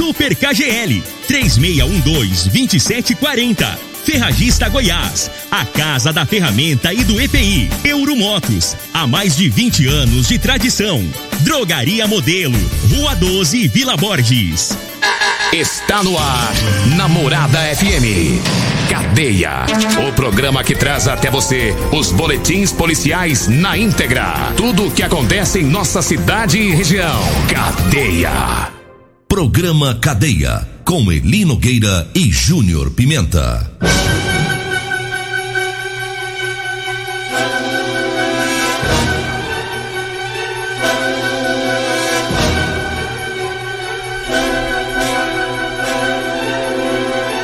Super KGL 3612-2740. Ferragista Goiás, a casa da ferramenta e do EPI. Euromotos, há mais de 20 anos de tradição. Drogaria Modelo, Rua 12, Vila Borges. Está no ar, Namorada FM. Cadeia. O programa que traz até você os boletins policiais na íntegra. Tudo o que acontece em nossa cidade e região. Cadeia. Programa Cadeia. Com Eli Nogueira e Júnior Pimenta.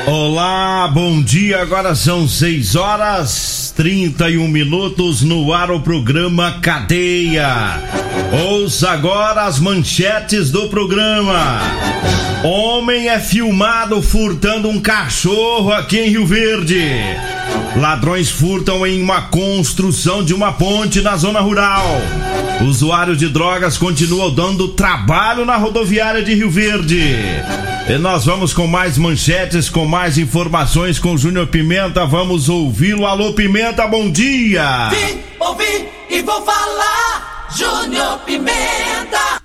Olá, bom dia. Agora são 6 horas 31 minutos no ar o programa Cadeia. Ouça agora as manchetes do programa. Homem é filmado furtando um cachorro aqui em Rio Verde. Ladrões furtam em uma construção de uma ponte na zona rural. Usuários de drogas continuam dando trabalho na rodoviária de Rio Verde. E nós vamos com mais manchetes, com mais informações com Júnior Pimenta. Vamos ouvi-lo. Alô, Pimenta, bom dia! Vim, ouvi e vou falar. Júnior Pimenta.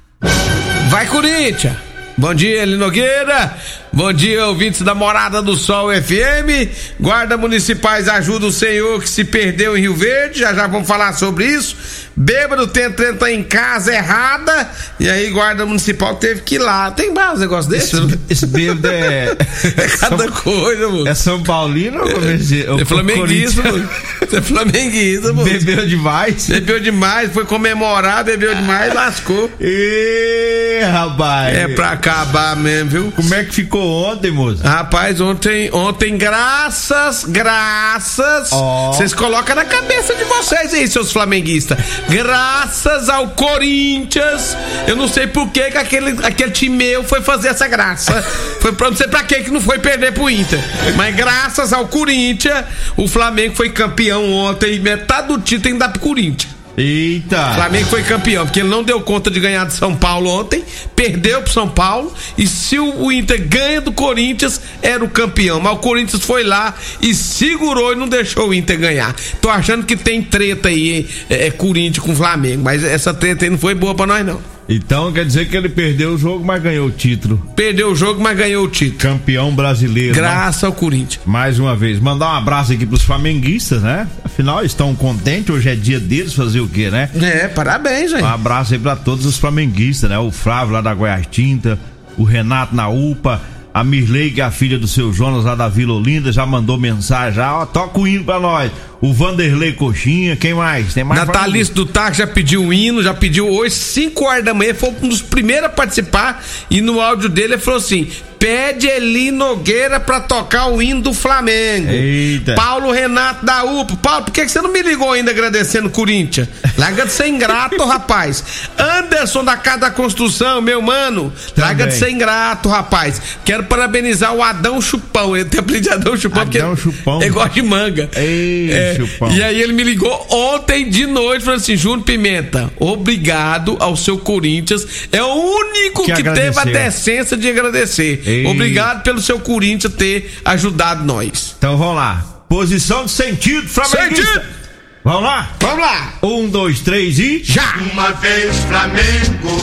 Vai, Corinthians! Bom dia, Eli Nogueira. Bom dia, ouvintes da Morada do Sol FM. Guarda municipais ajuda o senhor que se perdeu em Rio Verde. Já já vamos falar sobre isso. Bêbado tenta entrar em casa errada. E aí, guarda municipal teve que ir lá. Tem mais um negócio desse? Esse, esse bêbado é. É cada São- coisa, mano. É São Paulino ou É flamenguista, mano. É flamenguista, mano. Bebeu demais? Bebeu demais, foi comemorar, bebeu demais, lascou. Ê, rapaz. É pra acabar mesmo, viu? Como é que ficou ontem, moço? Rapaz, ontem, ontem, graças, graças, vocês colocam na cabeça de vocês aí, seus flamenguistas. Graças ao Corinthians, eu não sei por que que aquele, aquele time meu foi fazer essa graça. Foi pra não sei pra que que não foi perder pro Inter. Mas graças ao Corinthians, o Flamengo foi campeão ontem metade do título ainda pro Corinthians. Eita. Flamengo foi campeão, porque ele não deu conta de ganhar de São Paulo ontem, perdeu pro São Paulo, e se o, o Inter ganha do Corinthians, era o campeão. Mas o Corinthians foi lá e segurou e não deixou o Inter ganhar. Tô achando que tem treta aí, é, é Corinthians com Flamengo, mas essa treta aí não foi boa pra nós, não. Então quer dizer que ele perdeu o jogo, mas ganhou o título. Perdeu o jogo, mas ganhou o título. Campeão brasileiro. né? Graças ao Corinthians. Mais uma vez, mandar um abraço aqui pros flamenguistas, né? Afinal, estão contentes, hoje é dia deles fazer o quê, né? É, parabéns, Um gente. abraço aí pra todos os flamenguistas, né? O Flávio lá da Goiás Tinta, o Renato na UPA, a Mirley, que é a filha do seu Jonas lá da Vila Olinda, já mandou mensagem, já, ó, toca o hino pra nós. O Vanderlei Coxinha, quem mais? Tem mais Natalício do Taco já pediu um hino, já pediu hoje, 5 horas da manhã, foi um dos primeiros a participar. E no áudio dele ele falou assim: pede Eli Nogueira pra tocar o hino do Flamengo. Eita. Paulo Renato da UPA. Paulo, por que, que você não me ligou ainda agradecendo o Corinthians? Larga de ser ingrato, rapaz. Anderson da Casa da Construção, meu mano. Larga de Também. ser ingrato, rapaz. Quero parabenizar o Adão Chupão. Eu tenho apelido de Adão Chupão Adão porque Chupão. ele gosta de manga. Ei, É, Chupão. E aí ele me ligou ontem de noite falando assim: Júnior Pimenta, obrigado ao seu Corinthians. É o único Que que, teve a decência de agradecer. Ei. Obrigado pelo seu Corinthians ter ajudado nós. Então vamos lá. Posição de sentido, flamenguista. Sentido. Vamos lá? Vamos lá! Um, dois, três e. Já! Uma vez Flamengo,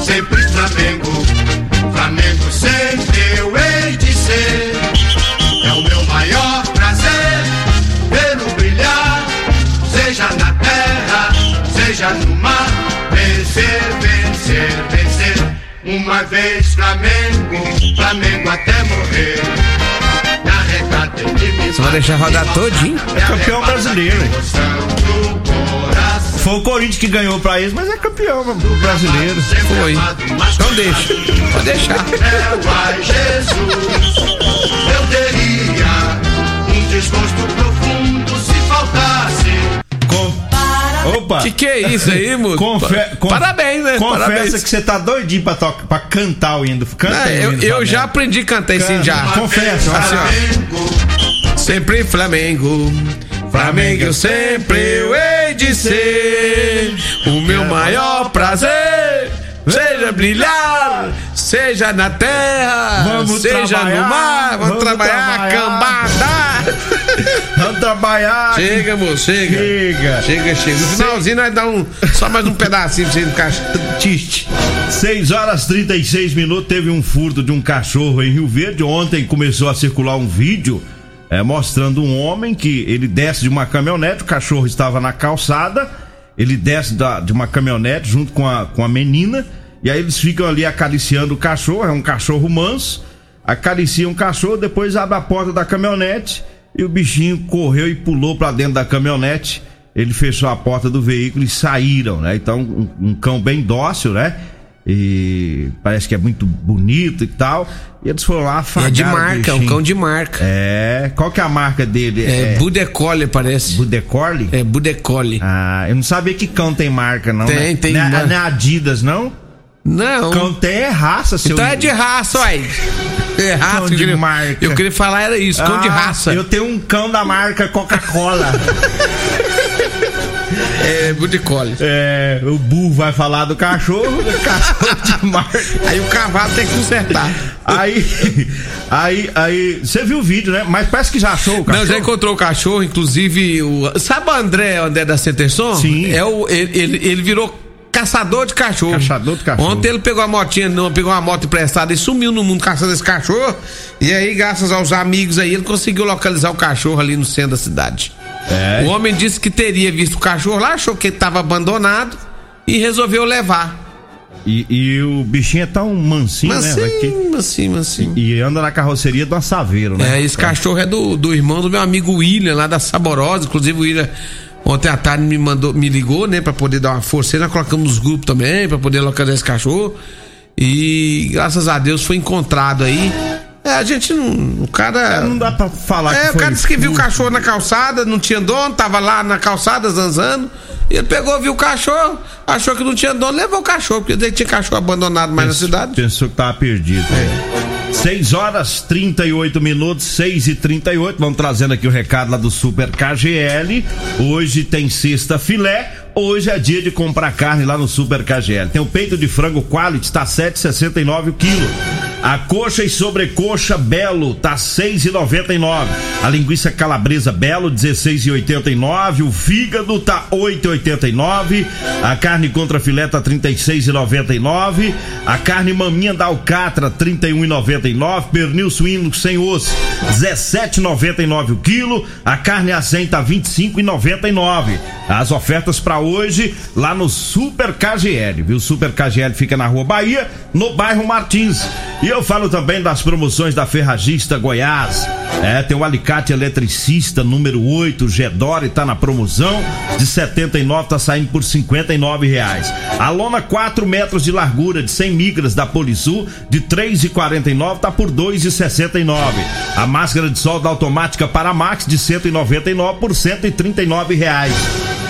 sempre Flamengo. Flamengo sempre eu hei de ser. É o meu maior prazer vê-lo brilhar, seja na terra, seja no mar. Vencer, vencer, vencer. Uma vez Flamengo, Flamengo até morrer. Na regata de me Você vai deixar rodar todinho? É campeão brasileiro. Foi o Corinthians que ganhou pra eles, mas é campeão brasileiro. Foi. Então deixa. Pode deixar. céu, ai Jesus, eu teria um desgosto profundo se faltasse. Opa! Que que é isso aí, moço? Confe- con- Parabéns, né? Confessa Parabéns. que você tá doidinho pra, tocar, pra cantar o hino. Canta Ah, aí eu, hino eu já aprendi a cantar Canta. já. Confessa, Assim, ó. Sempre Flamengo. Flamengo eu sempre eu hei de ser. O meu maior prazer seja brilhar, seja na terra, Vamos seja no mar, vamos, vamos trabalhar, trabalhar. cambada. Trabalhar. chega, moço, chega. Chega. Chega, chega. No finalzinho nós dá um, só mais um pedacinho pra você ficar triste. 6 horas 36 minutos. Teve um furto de um cachorro em Rio Verde. Ontem começou a circular um vídeo é, mostrando um homem que ele desce de uma caminhonete. O cachorro estava na calçada. Ele desce da- de uma caminhonete junto com a, com a menina. E aí eles ficam ali acariciando o cachorro. É um cachorro manso. Acariciam o cachorro. Depois abre a porta da caminhonete. E o bichinho correu e pulou pra dentro da caminhonete. Ele fechou a porta do veículo e saíram, né? Então, um, um cão bem dócil, né? E parece que é muito bonito e tal. E eles foram lá afagaram É de marca, é um cão de marca. É. Qual que é a marca dele? É, Budecolli, parece. Budecorli? É Budecolli. Ah, eu não sabia que cão tem marca, não. Tem, né? tem Não é, não é Adidas, não? Não. Cão tem é raça, seu. Então é de raça, uai. É raça. Cão eu de queria- marca. Eu queria falar era isso, cão de Ah, raça. Eu tenho um cão da marca Coca-Cola. É Budecolli. é, o burro vai falar do cachorro, do cachorro de marca. Aí o cavalo tem que consertar. Aí, aí, aí, você viu o vídeo, né? Mas parece que já achou o Não, cachorro. já encontrou o cachorro, inclusive o. Sabe o André, o André da Centerson? Sim. É o, ele, ele, ele virou caçador de cachorro. Caçador de cachorro. Ontem ele pegou a motinha, não, pegou uma moto emprestada e sumiu no mundo caçando esse cachorro. E aí, graças aos amigos aí, ele conseguiu localizar o cachorro ali no centro da cidade. É. O homem disse que teria visto o cachorro lá, achou que ele estava abandonado e resolveu levar. E, e o bichinho é tão mansinho, né? Que- mas sim. E anda na carroceria do Saveiro, né? É, esse cachorro é do, do irmão do meu amigo William, lá da Saborosa. Inclusive, o William ontem à tarde me mandou, me ligou, né, pra poder dar uma força. Nós colocamos nos grupos também, pra poder localizar esse cachorro. E graças a Deus foi encontrado aí. É, a gente não. O cara. Não dá pra falar É, o cara disse que viu o cachorro na calçada, não tinha dono, tava lá na calçada zanzando. E ele pegou, viu o cachorro, achou que não tinha dono, levou o cachorro, porque tinha cachorro abandonado mais na cidade. Pensou que tava perdido. É. 6 horas 38 minutos, 6 e 38 Vamos trazendo aqui o recado lá do Super KGL. Hoje tem sexta filé. Hoje é dia de comprar carne lá no Super KGL. Tem o peito de frango quality, tá 7,69 o quilo. A coxa e sobrecoxa Belo tá 6,99. A linguiça calabresa Belo 16,89. O fígado tá 8,89. A carne contra filé tá 36,99. A carne maminha da alcatra 31,99. Pernil suíno sem osso 17,99 o quilo. A carne azem tá 25,99. As ofertas para hoje lá no Super KGL, viu? Super KGL fica na Rua Bahia, no bairro Martins. E eu falo também das promoções da Ferragista Goiás. É, tem o alicate eletricista número 8, Gedore, tá na promoção. De 79 tá saindo por 59 reais. A lona 4 metros de largura de 100 micras da Polisul, de 3,49 tá por 2,69. A máscara de solda automática Paramax de 199 por 139 reais.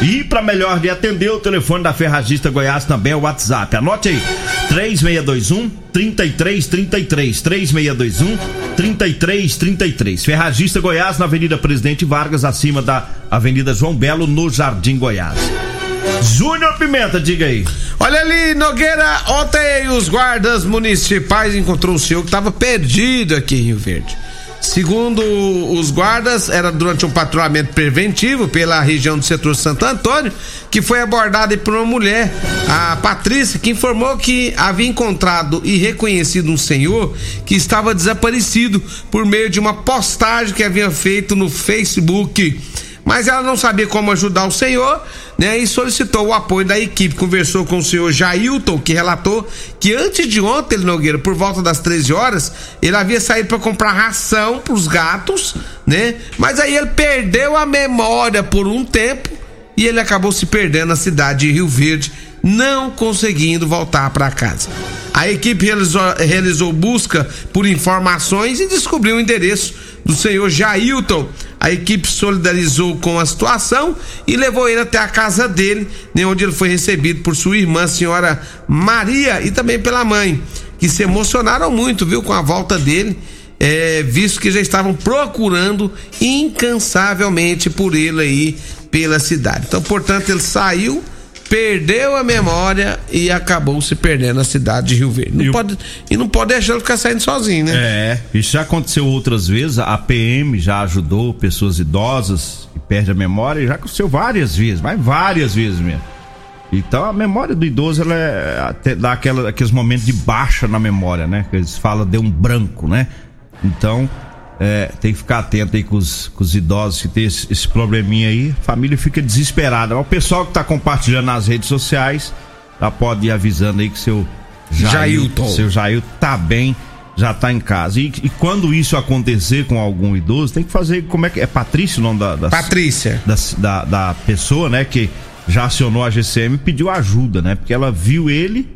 E para melhor de atender, o telefone da Ferragista Goiás também é o WhatsApp. Anote aí: 3621 3333 3621 3333. Ferragista Goiás na Avenida Presidente Vargas, acima da Avenida João Belo, no Jardim Goiás. Júnior Pimenta, diga aí. Olha ali, Nogueira, ontem os guardas municipais encontrou o senhor que estava perdido aqui em Rio Verde. Segundo os guardas, era durante um patrulhamento preventivo pela região do setor Santo Antônio que foi abordada por uma mulher, a Patrícia, que informou que havia encontrado e reconhecido um senhor que estava desaparecido por meio de uma postagem que havia feito no Facebook mas ela não sabia como ajudar o senhor, né? E solicitou o apoio da equipe. Conversou com o senhor Jailton, que relatou que antes de ontem, Nogueira, por volta das 13 horas, ele havia saído para comprar ração para os gatos, né? Mas aí ele perdeu a memória por um tempo e ele acabou se perdendo na cidade de Rio Verde, não conseguindo voltar para casa. A equipe realizou, realizou busca por informações e descobriu o endereço do senhor Jailton. A equipe solidarizou com a situação e levou ele até a casa dele, onde ele foi recebido por sua irmã, senhora Maria, e também pela mãe, que se emocionaram muito, viu, com a volta dele. É, visto que já estavam procurando incansavelmente por ele aí pela cidade. Então, portanto, ele saiu perdeu a memória e acabou se perdendo na cidade de Rio Verde. Não E pode, e não pode deixar ele ficar saindo sozinho, né? É, isso já aconteceu outras vezes. A PM já ajudou pessoas idosas que perdem a memória. Já aconteceu várias vezes, mas várias vezes mesmo. Então a memória do idoso ela é, até dá aquela, aqueles momentos de baixa na memória, né? Que eles falam deu um branco, né? Então é, tem que ficar atento aí com os, com os idosos que tem esse, esse probleminha aí. A família fica desesperada. Mas o pessoal que tá compartilhando nas redes sociais já pode ir avisando aí que seu Jailton. seu Jair tá bem, já tá em casa. E, e quando isso acontecer com algum idoso, tem que fazer. Como é que é? Patrícia o nome da, da, Patrícia. da, da, da pessoa, né? Que já acionou a GCM e pediu ajuda, né? Porque ela viu ele,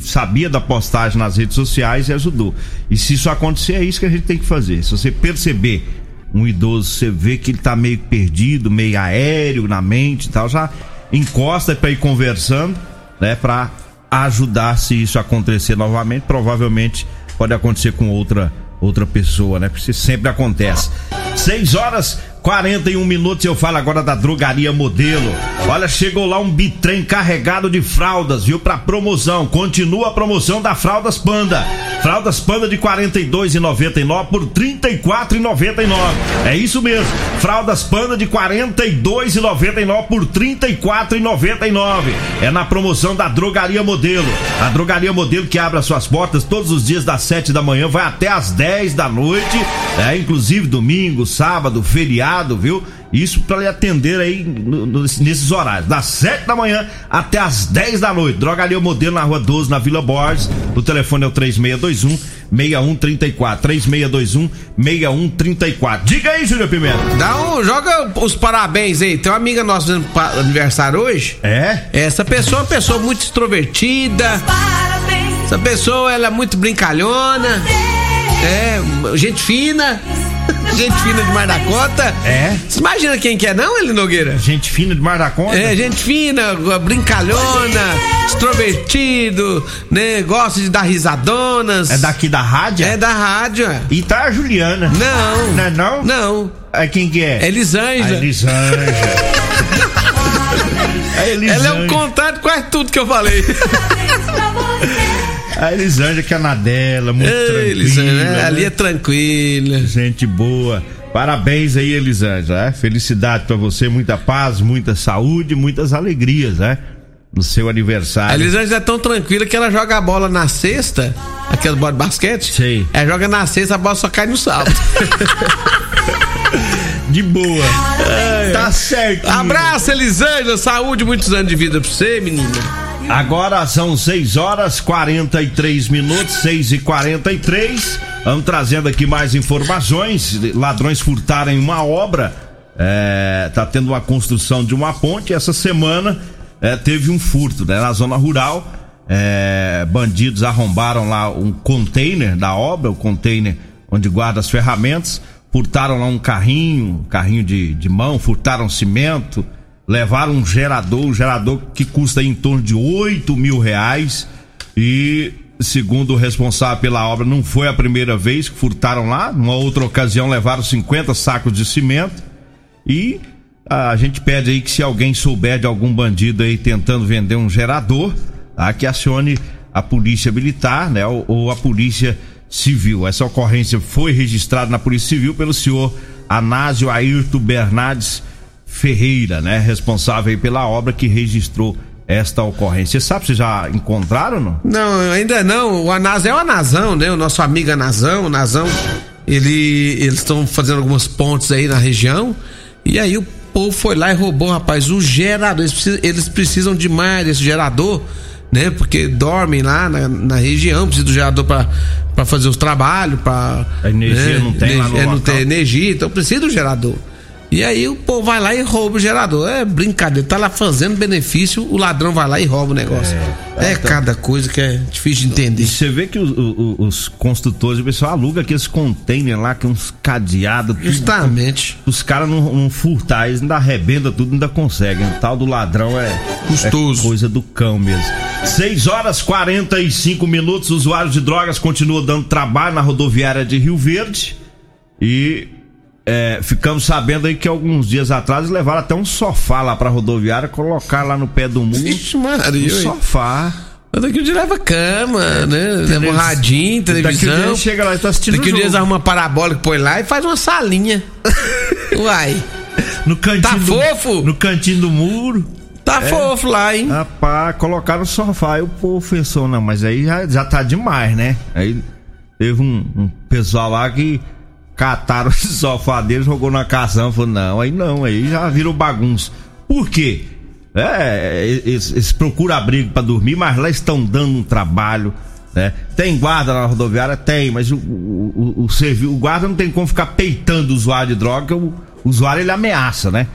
sabia da postagem nas redes sociais e ajudou. E se isso acontecer, é isso que a gente tem que fazer. Se você perceber um idoso, você vê que ele tá meio perdido, meio aéreo na mente e tal, já encosta pra ir conversando, né? Pra ajudar se isso acontecer novamente. Provavelmente pode acontecer com outra outra pessoa, né? Porque isso sempre acontece. 6 horas 41 minutos eu falo agora da drogaria modelo. Olha, chegou lá um bitrem carregado de fraldas, viu? Pra promoção. Continua a promoção da Fraldas Panda. Fraldas Panda de 42,99 por 34,99. É isso mesmo. Fraldas Panda de 42,99 por 34,99. É na promoção da Drogaria Modelo. A Drogaria Modelo que abre as suas portas todos os dias das 7 da manhã, vai até às 10 da noite, é inclusive domingo, sábado, feriado, viu? Isso para lhe atender aí no- no- nesses horários, das 7 da manhã até às 10 da noite. Drogaria Modelo na Rua 12, na Vila Borges. O telefone é o 3621 6134. 3621 6134. Diga aí, Júlio Pimenta. Dá um, joga os parabéns aí. Tem uma amiga nossa fazendo aniversário hoje. É? Essa pessoa é uma pessoa muito extrovertida. Parabéns. Essa pessoa ela é muito brincalhona. É, gente fina. Gente fina demais da conta. É? Você imagina quem que é, não, Eli Nogueira? Gente fina demais da conta? É, gente fina, brincalhona, extrovertido, né? Gosta de dar risadonas. É daqui da rádio? É da rádio. é. E tá a Juliana. Não. Não é não? Não. É quem que é? É Elisângela. A Elisângela. Elisângela. Ela é um contato de quase tudo que eu falei. A Elisângela que é na dela, muito Ei, tranquila. Elisângela, né? ali é tranquila. Gente boa. Parabéns aí, Elisângela. é? Felicidade pra você, muita paz, muita saúde, muitas alegrias, né? No seu A aniversário. Elisângela é tão tranquila que ela joga a bola na cesta, aquela bola de basquete. Sei. Ela joga na cesta, a bola só cai no salto. De boa. Tá certo. Abraço, Elisângela. Saúde, muitos anos de vida pra você, menina. Agora são 6 horas 43 minutos, 6 e 43 Vamos trazendo aqui mais informações. Ladrões furtaram uma obra. É, tá tendo uma construção de uma ponte. Essa semana é, teve um furto né, na zona rural. É, bandidos arrombaram lá um container da obra, o container onde guarda as ferramentas. Furtaram lá um carrinho, carrinho de, de mão, furtaram cimento levaram um gerador, um gerador que custa em torno de 8 mil reais. E, segundo o responsável pela obra, não foi a primeira vez que furtaram lá. Numa outra ocasião, levaram 50 sacos de cimento. E a gente pede aí que se alguém souber de algum bandido aí tentando vender um gerador, tá? que acione a polícia militar, né? Ou, ou a polícia civil. Essa ocorrência foi registrada na polícia civil pelo senhor Anásio Ayrton Bernardes Ferreira, né? Responsável aí pela obra que registrou esta ocorrência. Você sabe se já encontraram, não? Não, ainda não. O Anazão é o Anazão, né? O nosso amigo Anazão, o Nazão, ele, eles estão fazendo algumas pontes aí na região. E aí o povo foi lá e roubou, rapaz, o gerador. Eles precisam, eles precisam demais desse gerador, né? Porque dormem lá na, na região, precisam do gerador pra, pra fazer os trabalhos, pra. A energia né? não tem lá no É, não tem energia, então precisa do gerador. E aí o povo vai lá e rouba o gerador. É brincadeira, tá lá fazendo benefício, o ladrão vai lá e rouba o negócio. É, cada coisa que é difícil de entender. E você vê que os, os- os construtores, o pessoal aluga aqueles containers lá, que é uns cadeados, tudo. Justamente. Os caras não, não furtar, eles ainda arrebenta tudo, ainda conseguem. O tal do ladrão é Custoso. é coisa do cão mesmo. 6 horas 45 minutos, usuários de drogas continuam dando trabalho na rodoviária de Rio Verde. E é, ficamos sabendo aí que alguns dias atrás levaram até um sofá lá pra rodoviária, colocar lá no pé do muro. Vixe, Maria. Um sofá. Daqui um dia leva cama, né? Leva um radinho, Daqui um dia televisão. chega lá e tá assistindo Daqui um o dia arrumam uma parabólica, põe lá e faz uma salinha. Uai, No cantinho Tá do, fofo? No cantinho do muro. tá fofo lá, hein? Rapaz, colocaram o sofá. Aí o povo pensou, não, mas aí já, já tá demais, né? Aí teve um, um pessoal lá que cataram esse sofá dele, jogou na cação, falou, não, aí não, aí já virou bagunça. Por quê? É, eles, eles procuram abrigo pra dormir, mas lá estão dando um trabalho, né? Tem guarda na rodoviária? Tem, mas o, o, o, o, o guarda não tem como ficar peitando o usuário de droga, o, o usuário ele ameaça, né?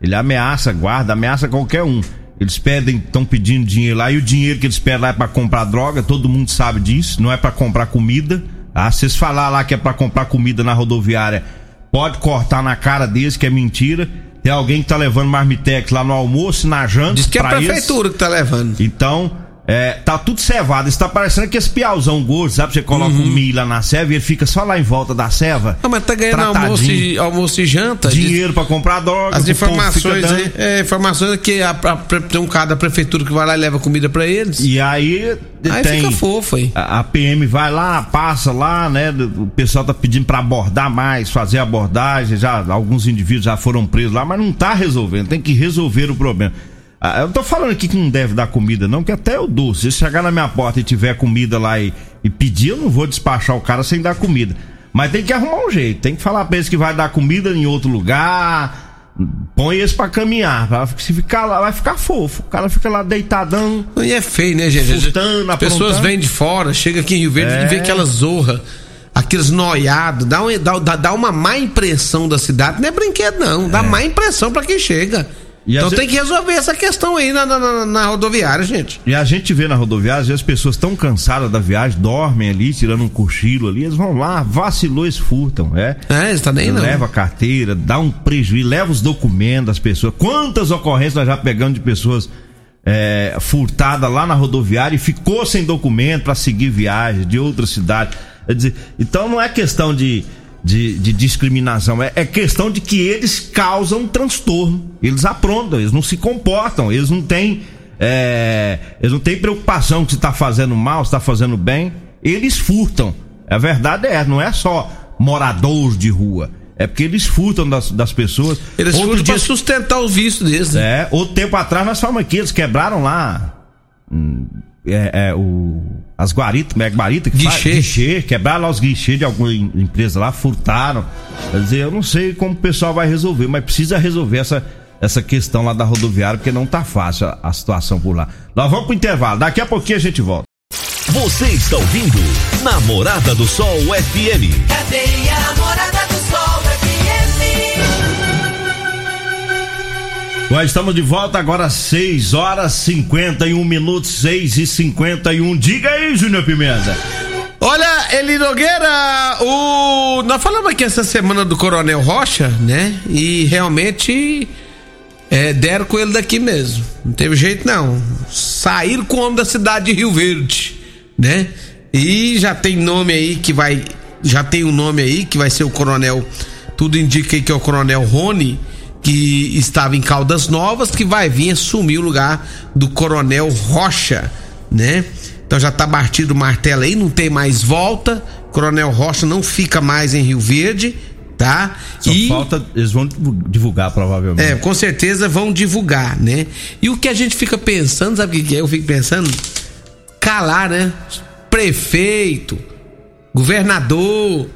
Ele ameaça, guarda, ameaça qualquer um. Eles pedem, estão pedindo dinheiro lá e o dinheiro que eles pedem lá é pra comprar droga, todo mundo sabe disso, não é pra comprar comida. Se vocês falar lá que é pra comprar comida na rodoviária, pode cortar na cara deles que é mentira. Tem alguém que tá levando marmitex lá no almoço, na janta. Diz que é a pra eles. prefeitura que tá levando. Então, é, tá tudo cevado. Está parecendo que esse piauzão gordo, sabe? Você coloca Uhum. o milho lá na ceva e ele fica só lá em volta da ceva. Ah, mas tá ganhando almoço e, almoço e janta. Dinheiro pra comprar droga. As informações aí, é, informações que a, a- tem um cara da prefeitura que vai lá e leva comida pra eles. E aí, aí tem. fica fofo aí. A a PM vai lá, passa lá, né? O pessoal tá pedindo pra abordar mais, fazer abordagem. Já alguns indivíduos já foram presos lá, mas não tá resolvendo. Tem que resolver o problema. Ah, Eu não tô falando aqui que não deve dar comida, não, que até eu dou. Se chegar na minha porta e tiver comida lá e, e pedir, eu não vou despachar o cara sem dar comida. Mas tem que arrumar um jeito. Tem que falar pra eles que vai dar comida em outro lugar. Põe eles pra caminhar. pra- Se ficar lá, vai ficar fofo. O cara fica lá deitadão. E é feio, né, gente? Furtando, As pessoas vêm de fora, chega aqui em Rio Verde É. e vê aquela zorra, aqueles noiados, dá, um- dá, dá, dá uma má impressão da cidade. Não é brinquedo, não. Dá má impressão pra quem chega. Então tem que resolver essa questão aí na, na, na- rodoviária, gente. E a gente vê na rodoviária, às vezes as pessoas estão cansadas da viagem, dormem ali, tirando um cochilo ali, eles vão lá, vacilou, eles furtam, é. É, isso tá nem não. Leva a carteira, dá um prejuízo, leva os documentos das pessoas. Quantas ocorrências nós já pegamos de pessoas é, furtadas lá na rodoviária e ficou sem documento para seguir viagem de outra cidade. Quer dizer, então não é questão de, de, de discriminação, é, é questão de que eles causam transtorno. Eles aprontam, eles não se comportam, eles não têm. é, eles não têm preocupação que se está fazendo mal, se está fazendo bem. Eles furtam. A verdade é, não é só moradores de rua. É porque eles furtam das, das pessoas. Eles Outro foram dia- pra sustentar os vícios deles, né? é, outro tempo atrás nós falamos aqui, eles quebraram lá. hum, É, é, o, as guaritas, como é que guarita que faz? Guichê. Guichê, quebraram lá os guichês de alguma em- empresa lá, furtaram. Quer dizer, eu não sei como o pessoal vai resolver, mas precisa resolver essa, essa questão lá da rodoviária, porque não tá fácil a, a situação por lá. Nós vamos pro intervalo, daqui a pouquinho a gente volta. Você está ouvindo Namorada do Sol FM. Cadeia Namorada do Nós estamos de volta agora às 6 horas 51 minutos, 6 e 51. Diga aí, Júnior Pimenta. Olha, Eli Nogueira, o... nós falamos aqui essa semana do Coronel Rocha, né? E realmente é, deram com ele daqui mesmo. Não teve jeito não. Saíram com o homem da cidade de Rio Verde, né? E já tem nome aí que vai. Já tem um nome aí que vai ser o Coronel. Tudo indica que é o Coronel Rony, que estava em Caldas Novas, que vai vir assumir o lugar do Coronel Rocha, né? Então já tá batido o martelo aí, não tem mais volta. Coronel Rocha não fica mais em Rio Verde, tá? Só falta, eles vão divulgar provavelmente. É, com certeza vão divulgar, né? E o que a gente fica pensando, sabe o que que é? Eu fico pensando, calar, né? Prefeito, governador,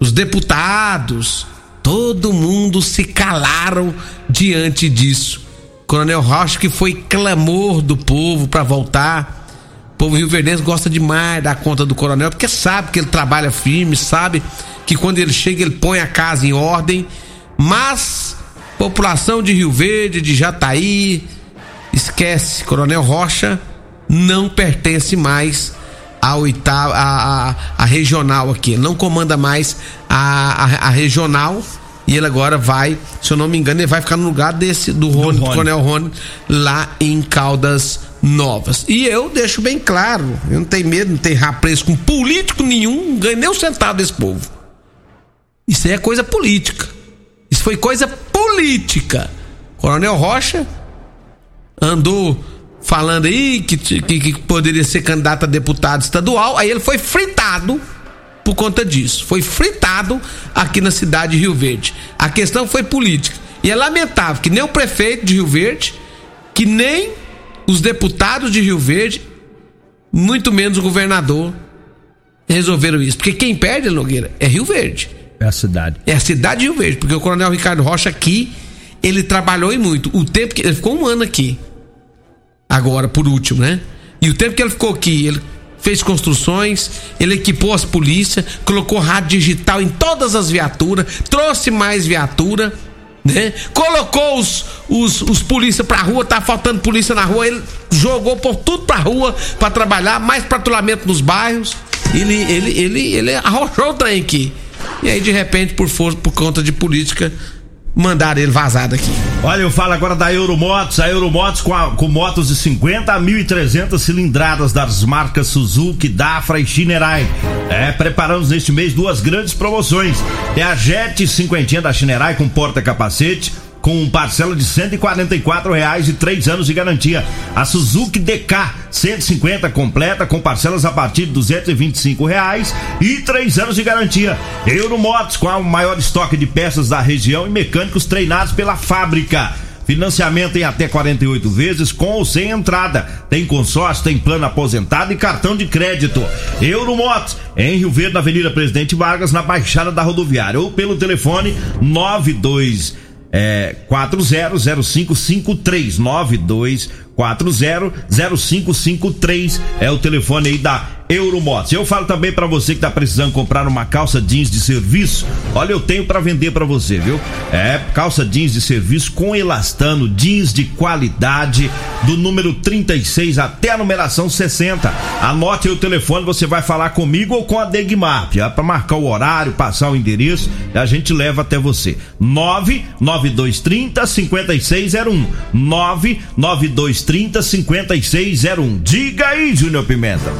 os deputados, todo mundo se calaram diante disso. Coronel Rocha que foi clamor do povo para voltar. O povo rio-verdense gosta demais da conta do coronel, porque sabe que ele trabalha firme, sabe que quando ele chega ele põe a casa em ordem. Mas população de Rio Verde, de Jataí, esquece, Coronel Rocha não pertence mais à oitava, a, regional aqui. Não comanda mais a, a, a regional. E ele agora vai, se eu não me engano, ele vai ficar no lugar desse do Rony, do Rony. Coronel Rony, lá em Caldas Novas. E eu deixo bem claro, eu não tenho medo, não tenho rapreço com político nenhum, não ganho nem um centavo desse povo. Isso aí é coisa política. Isso foi coisa política. Coronel Rocha andou falando aí que, que, que poderia ser candidato a deputado estadual, aí ele foi fritado por conta disso. Foi fritado aqui na cidade de Rio Verde. A questão foi política. E é lamentável que nem o prefeito de Rio Verde, que nem os deputados de Rio Verde, muito menos o governador, resolveram isso. Porque quem perde, Nogueira, é Rio Verde. É a cidade. É a cidade de Rio Verde. Porque o coronel Ricardo Rocha aqui, ele trabalhou e muito. O tempo que. Ele ficou um ano aqui. Agora, por último, né? E o tempo que ele ficou aqui, ele fez construções, ele equipou as polícias, colocou rádio digital em todas as viaturas, trouxe mais viatura, né? Colocou os, os, os polícia pra rua, tá faltando polícia na rua, ele jogou por tudo pra rua para trabalhar, mais patrulhamento nos bairros. Ele, ele, ele, ele arrochou o trem aqui. E aí, de repente, por força, por conta de política, mandaram ele vazado aqui. Olha, eu falo agora da Euromotos, a Euromotos com, a, com motos de 50 a 1.300 cilindradas das marcas Suzuki, Dafra e Shinerai. É, preparamos neste mês duas grandes promoções. É a Jet 50 da Shinerai com porta-capacete com parcela de R$ reais e três anos de garantia. A Suzuki DK 150 completa com parcelas a partir de R$ reais e três anos de garantia. Euromotos com o maior estoque de peças da região e mecânicos treinados pela fábrica. Financiamento em até 48 vezes com ou sem entrada. Tem consórcio, tem plano aposentado e cartão de crédito. Euromotos, em Rio Verde, na Avenida Presidente Vargas, na Baixada da Rodoviária. Ou pelo telefone 92 é, 400553 92400553 é o telefone aí da Euromotos. Eu falo também para você que tá precisando comprar uma calça jeans de serviço. Olha, eu tenho para vender para você, viu? É calça jeans de serviço com elastano, jeans de qualidade, do número 36 até a numeração 60. Anote aí o telefone, você vai falar comigo ou com a Degmap, é para marcar o horário, passar o endereço, e a gente leva até você. 99230 5601. 99230 5601. Diga aí, Júnior Pimenta.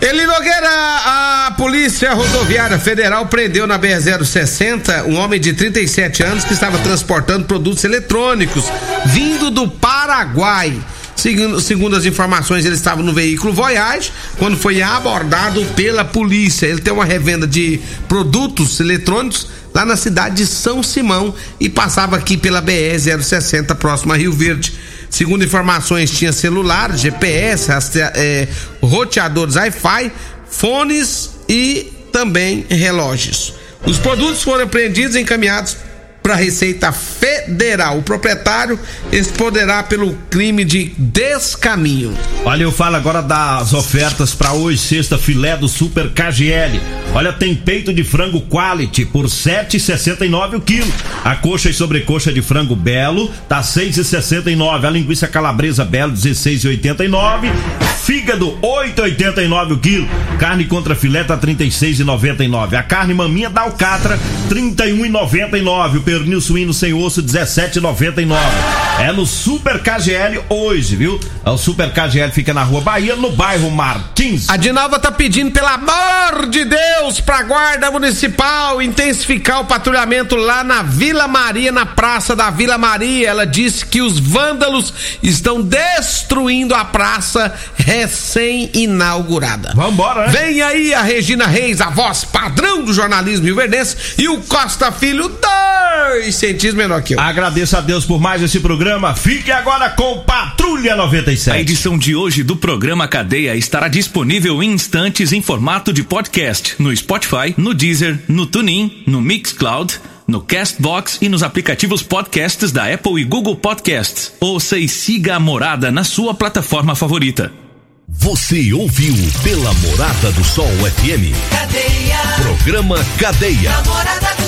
Eli Nogueira, a Polícia Rodoviária Federal prendeu na BR-060 um homem de 37 anos que estava transportando produtos eletrônicos vindo do Paraguai. Segundo, segundo, as informações, ele estava no veículo Voyage quando foi abordado pela polícia. Ele tem uma revenda de produtos eletrônicos lá na cidade de São Simão e passava aqui pela BR 060 próximo a Rio Verde. Segundo informações, tinha celular, GPS, é, roteadores Wi-Fi, fones e também relógios. Os produtos foram apreendidos e encaminhados para a Receita Federal. O proprietário responderá pelo crime de descaminho. Olha, eu falo agora das ofertas para hoje, sexta filé do Super KGL. Olha, tem peito de frango quality por 7,69 o quilo. A coxa e sobrecoxa de frango belo tá 6,69. A linguiça calabresa belo 16,89. Fígado 8,89 o quilo. Carne contra filé tá 36,99. A carne maminha da alcatra 31,99. O pernil suíno sem osso 17,99. É no Super KGL hoje, viu? O Super KGL fica na Rua Bahia, no bairro Martins. A Dinalva tá pedindo, pelo amor de Deus, pra Guarda Municipal intensificar o patrulhamento lá na Vila Maria, na Praça da Vila Maria. Ela disse que os vândalos estão destruindo a praça recém-inaugurada. Vambora, né? Vem aí a Regina Reis, a voz padrão do jornalismo rioverdense, e o Costa Filho, dois centímetros menor que eu. Agradeço a Deus por mais esse programa. Fique agora com Patrulha 97. A edição de hoje do programa Cadeia estará disponível em instantes em formato de podcast no Spotify, no Deezer, no TuneIn, no Mixcloud, no Castbox e nos aplicativos podcasts da Apple e Google Podcasts. Ouça e siga a morada na sua plataforma favorita. Você ouviu pela Morada do Sol FM. Cadeia. Programa Cadeia. Namorada do.